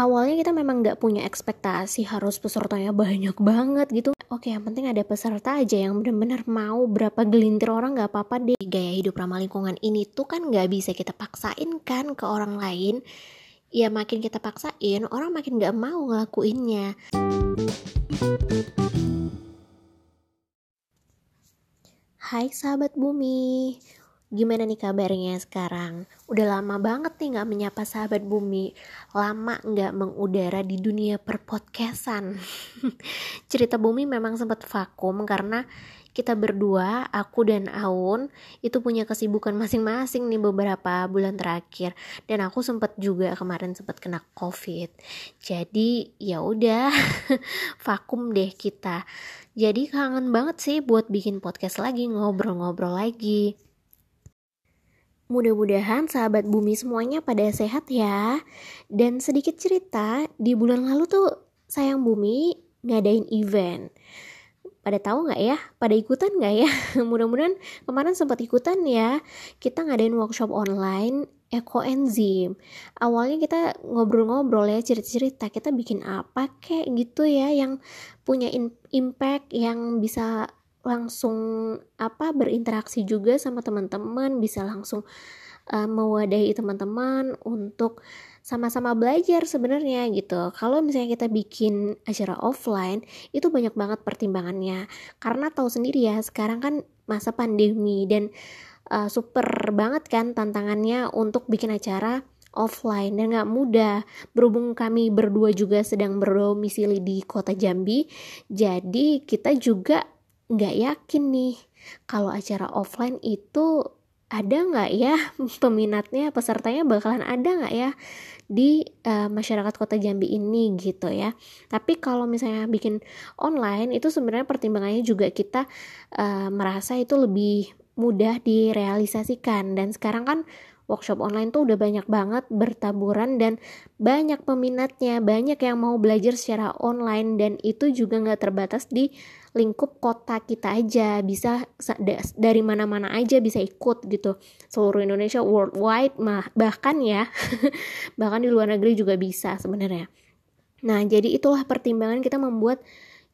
awalnya kita memang nggak punya ekspektasi harus pesertanya banyak banget gitu. Oke yang penting ada peserta aja yang benar-benar mau. Berapa gelintir orang nggak apa-apa deh. Gaya hidup ramah lingkungan ini tuh kan nggak bisa kita paksain kan ke orang lain. Ya makin kita paksain orang makin nggak mau ngelakuinnya. Hai sahabat bumi, Gimana nih kabarnya sekarang? Udah lama banget nih gak menyapa sahabat bumi Lama gak mengudara di dunia perpodcastan Cerita bumi memang sempat vakum karena kita berdua, aku dan Aun itu punya kesibukan masing-masing nih beberapa bulan terakhir dan aku sempat juga kemarin sempat kena covid. Jadi ya udah vakum deh kita. Jadi kangen banget sih buat bikin podcast lagi, ngobrol-ngobrol lagi. Mudah-mudahan sahabat bumi semuanya pada sehat ya. Dan sedikit cerita, di bulan lalu tuh sayang bumi ngadain event. Pada tahu nggak ya? Pada ikutan nggak ya? Mudah-mudahan kemarin sempat ikutan ya. Kita ngadain workshop online ekoenzim. Awalnya kita ngobrol-ngobrol ya cerita-cerita kita bikin apa kayak gitu ya yang punya impact yang bisa langsung apa berinteraksi juga sama teman-teman bisa langsung uh, mewadahi teman-teman untuk sama-sama belajar sebenarnya gitu. Kalau misalnya kita bikin acara offline itu banyak banget pertimbangannya. Karena tahu sendiri ya sekarang kan masa pandemi dan uh, super banget kan tantangannya untuk bikin acara offline. Dan nggak mudah. Berhubung kami berdua juga sedang berdomisili di kota Jambi jadi kita juga nggak yakin nih kalau acara offline itu ada nggak ya? Peminatnya pesertanya bakalan ada nggak ya di uh, masyarakat kota Jambi ini gitu ya. Tapi kalau misalnya bikin online itu sebenarnya pertimbangannya juga kita uh, merasa itu lebih mudah direalisasikan. Dan sekarang kan workshop online tuh udah banyak banget bertaburan dan banyak peminatnya banyak yang mau belajar secara online dan itu juga nggak terbatas di lingkup kota kita aja. Bisa dari mana-mana aja bisa ikut gitu. Seluruh Indonesia worldwide mah bahkan ya bahkan di luar negeri juga bisa sebenarnya. Nah jadi itulah pertimbangan kita membuat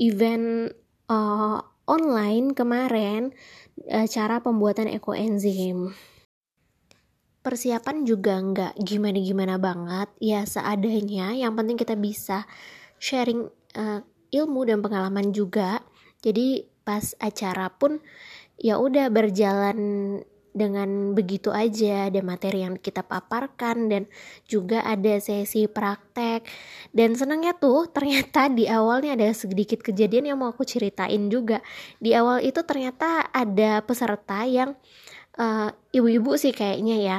event uh, online kemarin uh, cara pembuatan ekoenzim persiapan juga nggak gimana-gimana banget. Ya seadanya yang penting kita bisa sharing uh, ilmu dan pengalaman juga. Jadi pas acara pun ya udah berjalan dengan begitu aja. Ada materi yang kita paparkan dan juga ada sesi praktek. Dan senangnya tuh ternyata di awalnya ada sedikit kejadian yang mau aku ceritain juga. Di awal itu ternyata ada peserta yang uh, ibu-ibu sih kayaknya ya.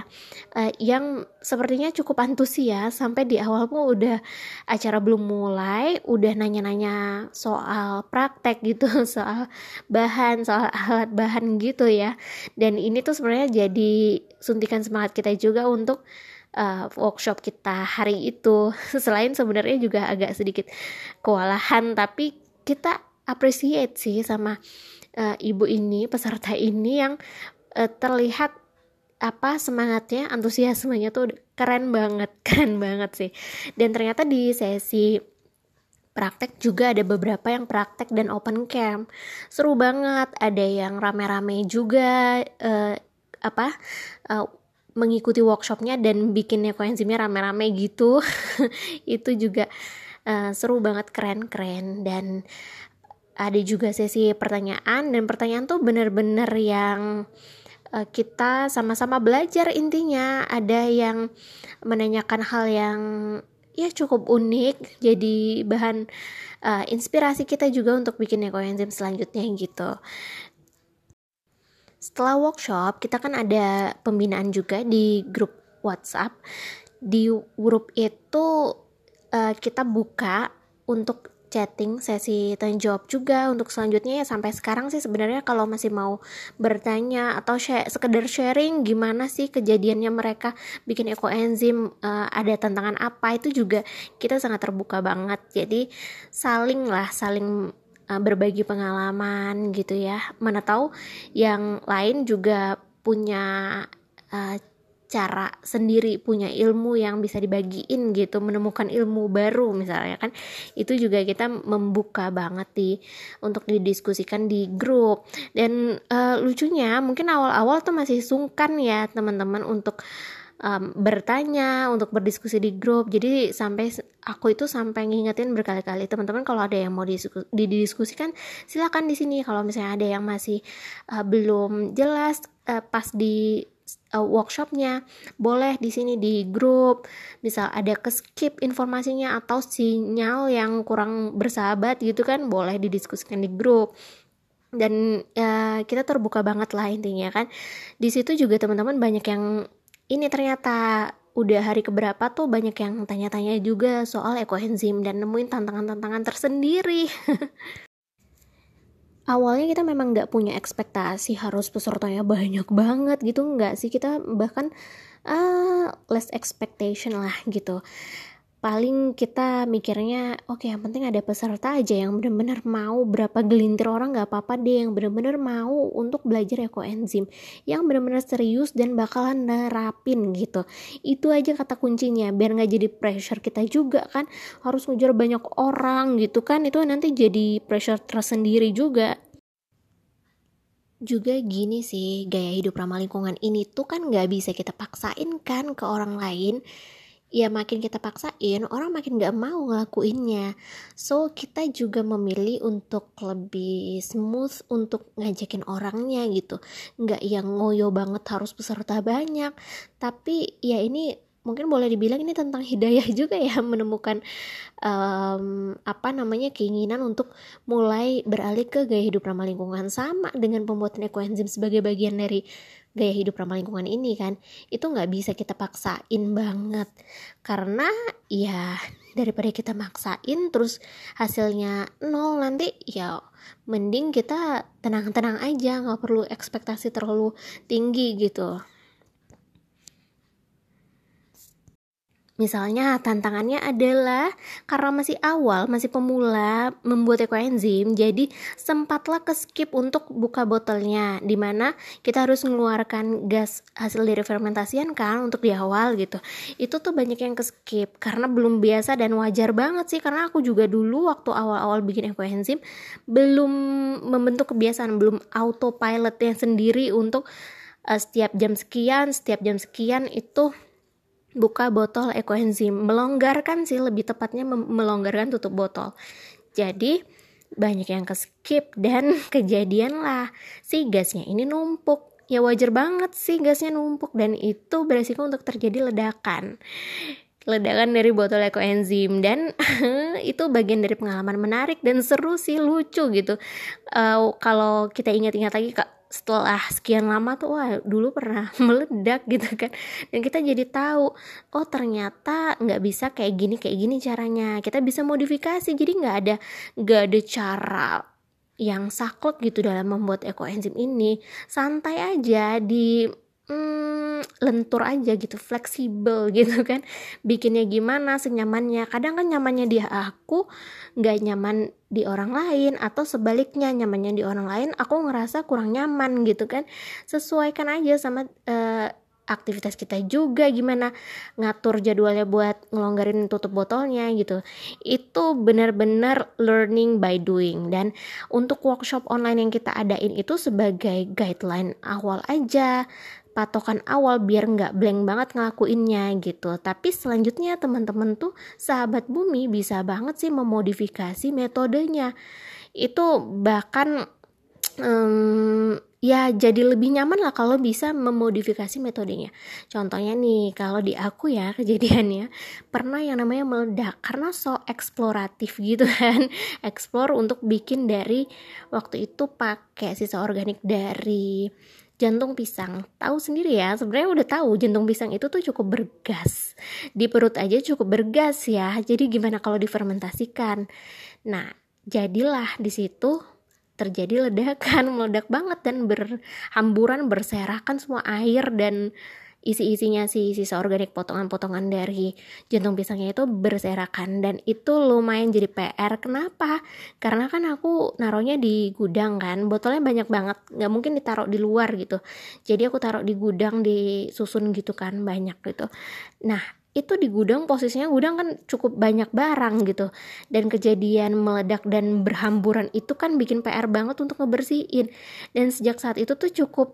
Uh, yang sepertinya cukup antusias sampai di awal pun udah acara belum mulai udah nanya-nanya soal praktek gitu soal bahan soal alat bahan gitu ya. Dan ini tuh sebenarnya jadi suntikan semangat kita juga untuk uh, workshop kita hari itu. Selain sebenarnya juga agak sedikit kewalahan tapi kita appreciate sih sama uh, ibu ini peserta ini yang uh, terlihat apa semangatnya antusiasmenya tuh keren banget keren banget sih. Dan ternyata di sesi praktek juga ada beberapa yang praktek dan open camp seru banget ada yang rame-rame juga uh, apa uh, mengikuti workshopnya dan bikinnya koenzimnya rame-rame gitu. Itu juga uh, seru banget keren-keren dan ada juga sesi pertanyaan dan pertanyaan tuh bener-bener yang uh, kita sama-sama belajar intinya. Ada yang menanyakan hal yang ya cukup unik jadi bahan uh, inspirasi kita juga untuk bikin ekoenzim selanjutnya gitu. Setelah workshop kita kan ada pembinaan juga di grup WhatsApp. Di grup itu uh, kita buka untuk chatting sesi tanya jawab juga. Untuk selanjutnya ya sampai sekarang sih sebenarnya kalau masih mau bertanya atau share, sekedar sharing gimana sih kejadiannya mereka bikin ekoenzim uh, ada tantangan apa itu juga kita sangat terbuka banget. Jadi saling lah saling uh, berbagi pengalaman gitu ya. Mana tahu yang lain juga punya uh, cara sendiri punya ilmu yang bisa dibagiin gitu menemukan ilmu baru misalnya kan. Itu juga kita membuka banget di untuk didiskusikan di grup. Dan uh, lucunya mungkin awal-awal tuh masih sungkan ya teman-teman untuk um, bertanya untuk berdiskusi di grup. Jadi sampai aku itu sampai ngingetin berkali-kali teman-teman kalau ada yang mau didiskusikan silakan di sini. Kalau misalnya ada yang masih uh, belum jelas uh, pas di uh, workshopnya boleh di sini di grup. Misal ada keskip informasinya atau sinyal yang kurang bersahabat gitu kan boleh didiskusikan di grup. Dan uh, kita terbuka banget lah intinya kan. Di situ juga teman-teman banyak yang ini ternyata udah hari keberapa tuh? Banyak yang tanya-tanya juga soal ekoenzim dan nemuin tantangan-tantangan tersendiri. Awalnya kita memang nggak punya ekspektasi harus pesertanya banyak banget gitu nggak sih? Kita bahkan uh, less expectation lah gitu paling kita mikirnya oke okay, yang penting ada peserta aja yang benar-benar mau berapa gelintir orang nggak apa-apa deh yang benar-benar mau untuk belajar ekoenzim yang benar-benar serius dan bakalan nerapin gitu. Itu aja kata kuncinya biar nggak jadi pressure kita juga kan harus ngejar banyak orang gitu kan itu nanti jadi pressure tersendiri juga. Juga gini sih gaya hidup ramah lingkungan ini tuh kan nggak bisa kita paksain kan ke orang lain ya makin kita paksain orang makin gak mau ngelakuinnya. So kita juga memilih untuk lebih smooth untuk ngajakin orangnya gitu. Nggak yang ngoyo banget harus peserta banyak. Tapi ya ini mungkin boleh dibilang ini tentang hidayah juga ya menemukan um, apa namanya keinginan untuk mulai beralih ke gaya hidup ramah lingkungan. Sama dengan pembuatan ekoenzim sebagai bagian dari gaya hidup ramah lingkungan ini kan itu nggak bisa kita paksain banget. Karena ya daripada kita maksain terus hasilnya nol nanti ya mending kita tenang-tenang aja nggak perlu ekspektasi terlalu tinggi gitu Misalnya tantangannya adalah karena masih awal, masih pemula membuat ekoenzim, jadi sempatlah ke skip untuk buka botolnya, di mana kita harus mengeluarkan gas hasil dari fermentasian kan untuk di awal gitu. Itu tuh banyak yang ke skip karena belum biasa dan wajar banget sih karena aku juga dulu waktu awal-awal bikin ekoenzim belum membentuk kebiasaan, belum autopilot yang sendiri untuk uh, setiap jam sekian, setiap jam sekian itu buka botol ekoenzim. Melonggarkan sih lebih tepatnya melonggarkan tutup botol. Jadi banyak yang ke skip dan kejadian lah. Si gasnya ini numpuk. Ya wajar banget sih gasnya numpuk dan itu beresiko untuk terjadi ledakan. Ledakan dari botol ekoenzim dan itu bagian dari pengalaman menarik dan seru sih lucu gitu. Uh, kalau kita ingat-ingat lagi setelah sekian lama tuh wah dulu pernah meledak gitu kan. Dan kita jadi tahu oh ternyata nggak bisa kayak gini kayak gini caranya. Kita bisa modifikasi jadi nggak ada nggak ada cara yang saklek gitu dalam membuat ekoenzim ini. Santai aja di hmm, lentur aja gitu fleksibel gitu kan. Bikinnya gimana senyamannya. Kadang kan nyamannya di aku nggak nyaman di orang lain. Atau sebaliknya nyamannya di orang lain aku ngerasa kurang nyaman gitu kan. Sesuaikan aja sama uh, aktivitas kita juga. Gimana ngatur jadwalnya buat ngelonggarin tutup botolnya gitu. Itu benar-benar learning by doing. Dan untuk workshop online yang kita adain itu sebagai guideline awal aja patokan awal biar nggak blank banget ngelakuinnya gitu. Tapi selanjutnya teman-teman tuh sahabat bumi bisa banget sih memodifikasi metodenya. Itu bahkan um, ya jadi lebih nyaman lah kalau bisa memodifikasi metodenya. Contohnya nih kalau di aku ya kejadiannya pernah yang namanya meledak karena so eksploratif gitu kan. Explore untuk bikin dari waktu itu pakai sisa organik dari jantung pisang. Tahu sendiri ya sebenarnya udah tahu jantung pisang itu tuh cukup bergas. Di perut aja cukup bergas ya. Jadi gimana kalau difermentasikan? Nah jadilah di situ terjadi ledakan meledak banget dan berhamburan berserakan semua air dan isi-isinya si sisa organik potongan-potongan dari jantung pisangnya itu berserakan. Dan itu lumayan jadi PR kenapa? Karena kan aku naruhnya di gudang kan. Botolnya banyak banget. Nggak mungkin ditaruh di luar gitu. Jadi aku taruh di gudang di susun gitu kan. Banyak gitu. Nah itu di gudang posisinya gudang kan cukup banyak barang gitu. Dan kejadian meledak dan berhamburan itu kan bikin PR banget untuk ngebersihin. Dan sejak saat itu tuh cukup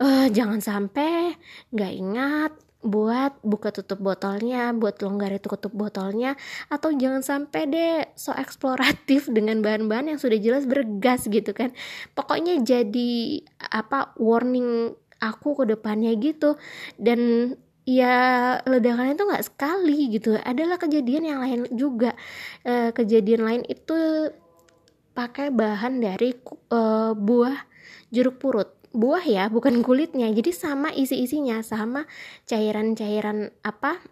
uh, jangan sampai nggak ingat buat buka tutup botolnya, buat longgar itu tutup botolnya, atau jangan sampai deh so eksploratif dengan bahan-bahan yang sudah jelas bergas gitu kan. Pokoknya jadi apa warning aku ke depannya gitu. Dan ya ledakan itu nggak sekali gitu. Adalah kejadian yang lain juga. E, kejadian lain itu pakai bahan dari e, buah jeruk purut buah ya bukan kulitnya. Jadi sama isi-isinya sama cairan-cairan apa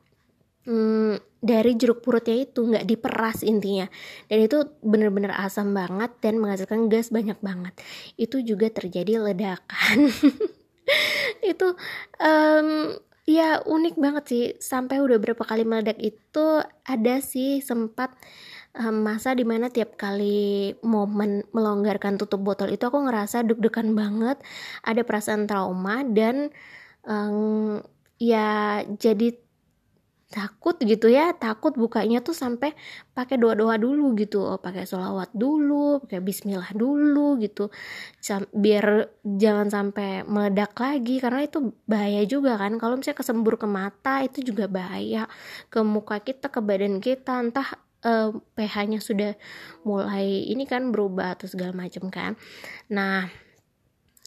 hmm, dari jeruk purutnya itu nggak diperas intinya. Dan itu bener-bener asam banget dan menghasilkan gas banyak banget. Itu juga terjadi ledakan. Itu um, ya unik banget sih. Sampai udah berapa kali meledak itu ada sih sempat masa di mana tiap kali momen melonggarkan tutup botol itu aku ngerasa deg-degan banget ada perasaan trauma dan um, ya jadi takut gitu ya takut bukanya tuh sampai pakai doa doa dulu gitu. Oh, pakai sholawat dulu pakai Bismillah dulu gitu. Biar jangan sampai meledak lagi karena itu bahaya juga kan. Kalau misalnya kesembur ke mata itu juga bahaya. Ke muka kita ke badan kita entah uh, pH-nya sudah mulai ini kan berubah atau segala macam kan. Nah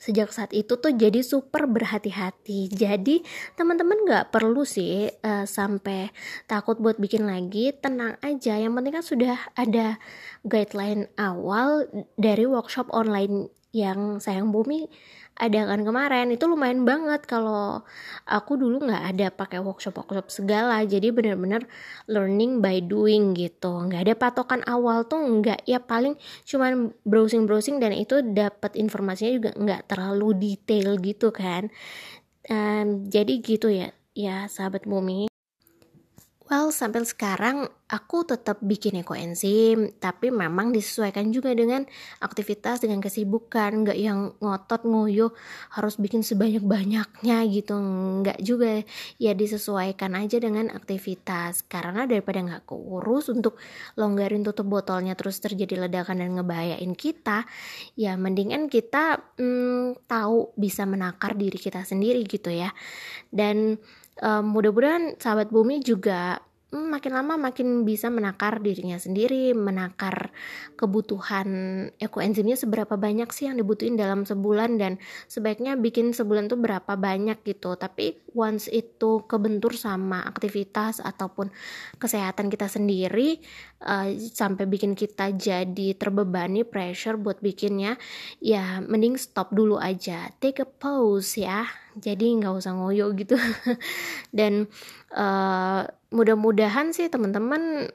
sejak saat itu tuh jadi super berhati-hati. Jadi teman-teman nggak perlu sih uh, sampai takut buat bikin lagi. Tenang aja yang penting kan sudah ada guideline awal dari workshop online yang sayang bumi ada kan kemarin. Itu lumayan banget kalau aku dulu nggak ada pakai workshop workshop segala. Jadi bener-bener learning by doing gitu. Nggak ada patokan awal tuh nggak. Ya paling cuman browsing browsing dan itu dapat informasinya juga nggak terlalu detail gitu kan. Um, jadi gitu ya ya sahabat bumi Well, sampai sekarang aku tetap bikin ekoenzim, tapi memang disesuaikan juga dengan aktivitas, dengan kesibukan, nggak yang ngotot ngoyo harus bikin sebanyak-banyaknya gitu, nggak juga ya disesuaikan aja dengan aktivitas, karena daripada nggak keurus untuk longgarin tutup botolnya terus terjadi ledakan dan ngebahayain kita, ya mendingan kita hmm, tahu bisa menakar diri kita sendiri gitu ya, dan um, mudah-mudahan sahabat bumi juga hmm, makin lama makin bisa menakar dirinya sendiri, menakar kebutuhan ekoenzimnya seberapa banyak sih yang dibutuhin dalam sebulan dan sebaiknya bikin sebulan tuh berapa banyak gitu. Tapi once itu kebentur sama aktivitas ataupun kesehatan kita sendiri uh, sampai bikin kita jadi terbebani pressure buat bikinnya, ya mending stop dulu aja, take a pause ya. Jadi nggak usah ngoyo gitu. Dan uh, mudah-mudahan sih teman-teman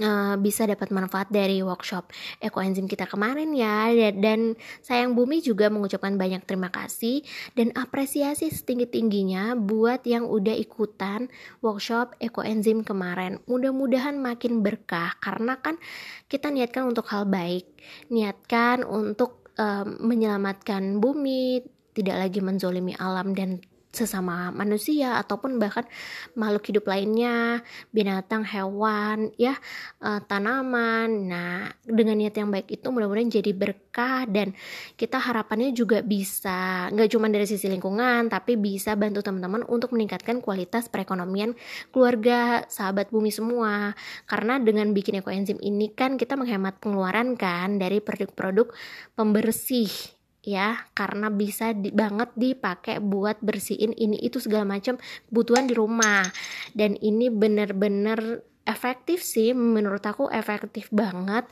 Uh, bisa dapat manfaat dari workshop ekoenzim kita kemarin ya. Dan sayang bumi juga mengucapkan banyak terima kasih dan apresiasi setinggi tingginya buat yang udah ikutan workshop ekoenzim kemarin. Mudah-mudahan makin berkah karena kan kita niatkan untuk hal baik niatkan untuk uh, menyelamatkan bumi tidak lagi menzolimi alam dan sesama manusia ataupun bahkan makhluk hidup lainnya, binatang, hewan, ya, uh, tanaman. Nah, dengan niat yang baik itu mudah-mudahan jadi berkah dan kita harapannya juga bisa nggak cuma dari sisi lingkungan, tapi bisa bantu teman-teman untuk meningkatkan kualitas perekonomian keluarga, sahabat bumi semua. Karena dengan bikin ekoenzim ini kan kita menghemat pengeluaran kan dari produk-produk pembersih ya karena bisa di, banget dipakai buat bersihin ini itu segala macam kebutuhan di rumah. Dan ini bener-bener efektif sih menurut aku efektif banget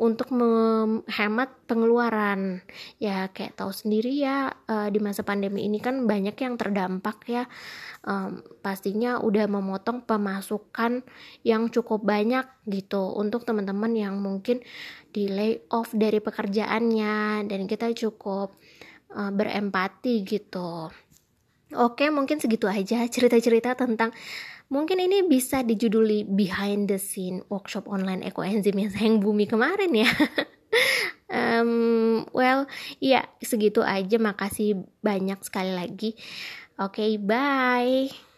untuk menghemat pengeluaran. Ya kayak tahu sendiri ya uh, di masa pandemi ini kan banyak yang terdampak ya. Um, pastinya udah memotong pemasukan yang cukup banyak gitu untuk teman-teman yang mungkin di lay off dari pekerjaannya dan kita cukup uh, berempati gitu Oke, mungkin segitu aja cerita-cerita tentang mungkin ini bisa dijuduli behind the scene workshop online ekoenzim yang sayang bumi kemarin ya. um, well, ya segitu aja. Makasih banyak sekali lagi. Oke, okay, bye.